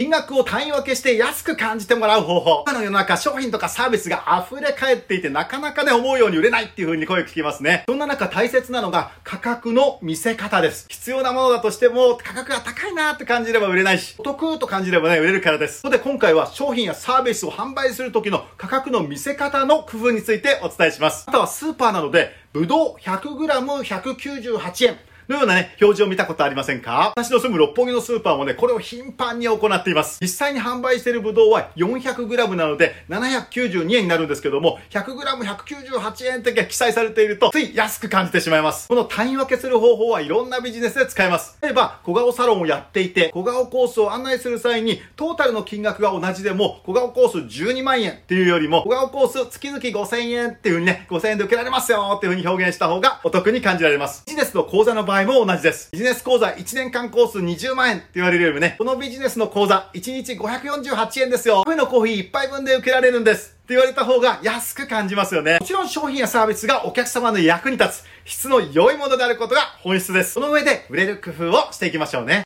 金額を単位分けして安く感じてもらう方法。今の世の中商品とかサービスが溢れ返っていてなかなかね思うように売れないっていう風に声を聞きますね。そんな中大切なのが価格の見せ方です。必要なものだとしても価格が高いなって感じれば売れないし、お得と感じればね売れるからです。そこで今回は商品やサービスを販売する時の価格の見せ方の工夫についてお伝えします。あとはスーパーなので、ぶどう 100g198 円。のようなね、表示を見たことありませんか？私の住む六本木のスーパーもね、これを頻繁に行っています。実際に販売しているブドウは 400g なので792円になるんですけども、100g198 円って記載されていると、つい安く感じてしまいます。この単位分けする方法はいろんなビジネスで使えます。例えば、小顔サロンをやっていて、小顔コースを案内する際に、トータルの金額が同じでも、小顔コース12万円っていうよりも、小顔コース月々5000円っていう風にね、5000円で受けられますよっていう風に表現した方がお得に感じられます。ビジネスの講座の場合合も同じです。ビジネス講座1年間コース20万円って言われるよりもね、このビジネスの講座1日548円ですよ。カフェのコーヒー1杯分で受けられるんです。って言われた方が安く感じますよね。もちろん商品やサービスがお客様の役に立つ、質の良いものであることが本質です。その上で売れる工夫をしていきましょうね。